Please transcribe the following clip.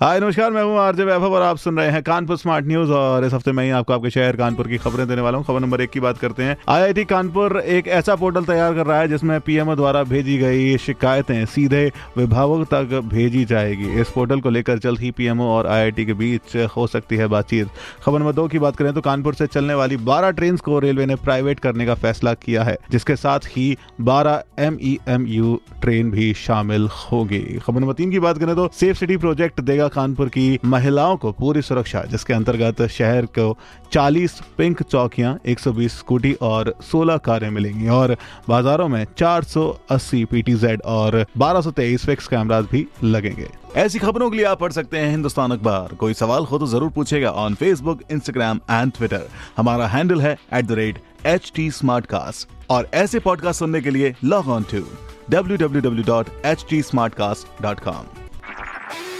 हाय, नमस्कार, मैं हूँ आरजे वैभव और आप सुन रहे हैं कानपुर स्मार्ट न्यूज़ और इस हफ़्ते मैं ही आपको आपके शहर कानपुर की खबरें देने वाला हूँ। खबर नंबर एक की बात करते हैं। आईआईटी कानपुर एक ऐसा पोर्टल तैयार कर रहा है जिसमें पीएमओ द्वारा भेजी गई शिकायतें सीधे विभागों तक भेजी जाएगी। इस पोर्टल को लेकर जल्द ही पीएमओ और आईआईटी के बीच हो सकती है बातचीत। खबर नंबर दो की बात करें तो कानपुर से चलने वाली बारह ट्रेन को रेलवे ने प्राइवेट करने का फैसला किया है, जिसके साथ ही बारह एम ट्रेन भी शामिल होगी। खबर नंबर तीन की बात करें तो सेफ़ सिटी प्रोजेक्ट देगा कानपुर की महिलाओं को पूरी सुरक्षा, जिसके अंतर्गत शहर को 40 पिंक चौकियाँ 120 स्कूटी और 16 कारें मिलेंगी। और बाजारों में 480 पीटीजेड और 1223 फिक्स कैमरास भी लगेंगे। ऐसी खबरों के लिए आप पढ़ सकते हैं हिंदुस्तान अखबार। कोई सवाल हो तो ज़रूर पूछेगा on Facebook Instagram and Twitter हमारा हैंडल है एट और ऐसे पॉडकास्ट सुनने के लिए लॉग ऑन टू www.htsmartcast.com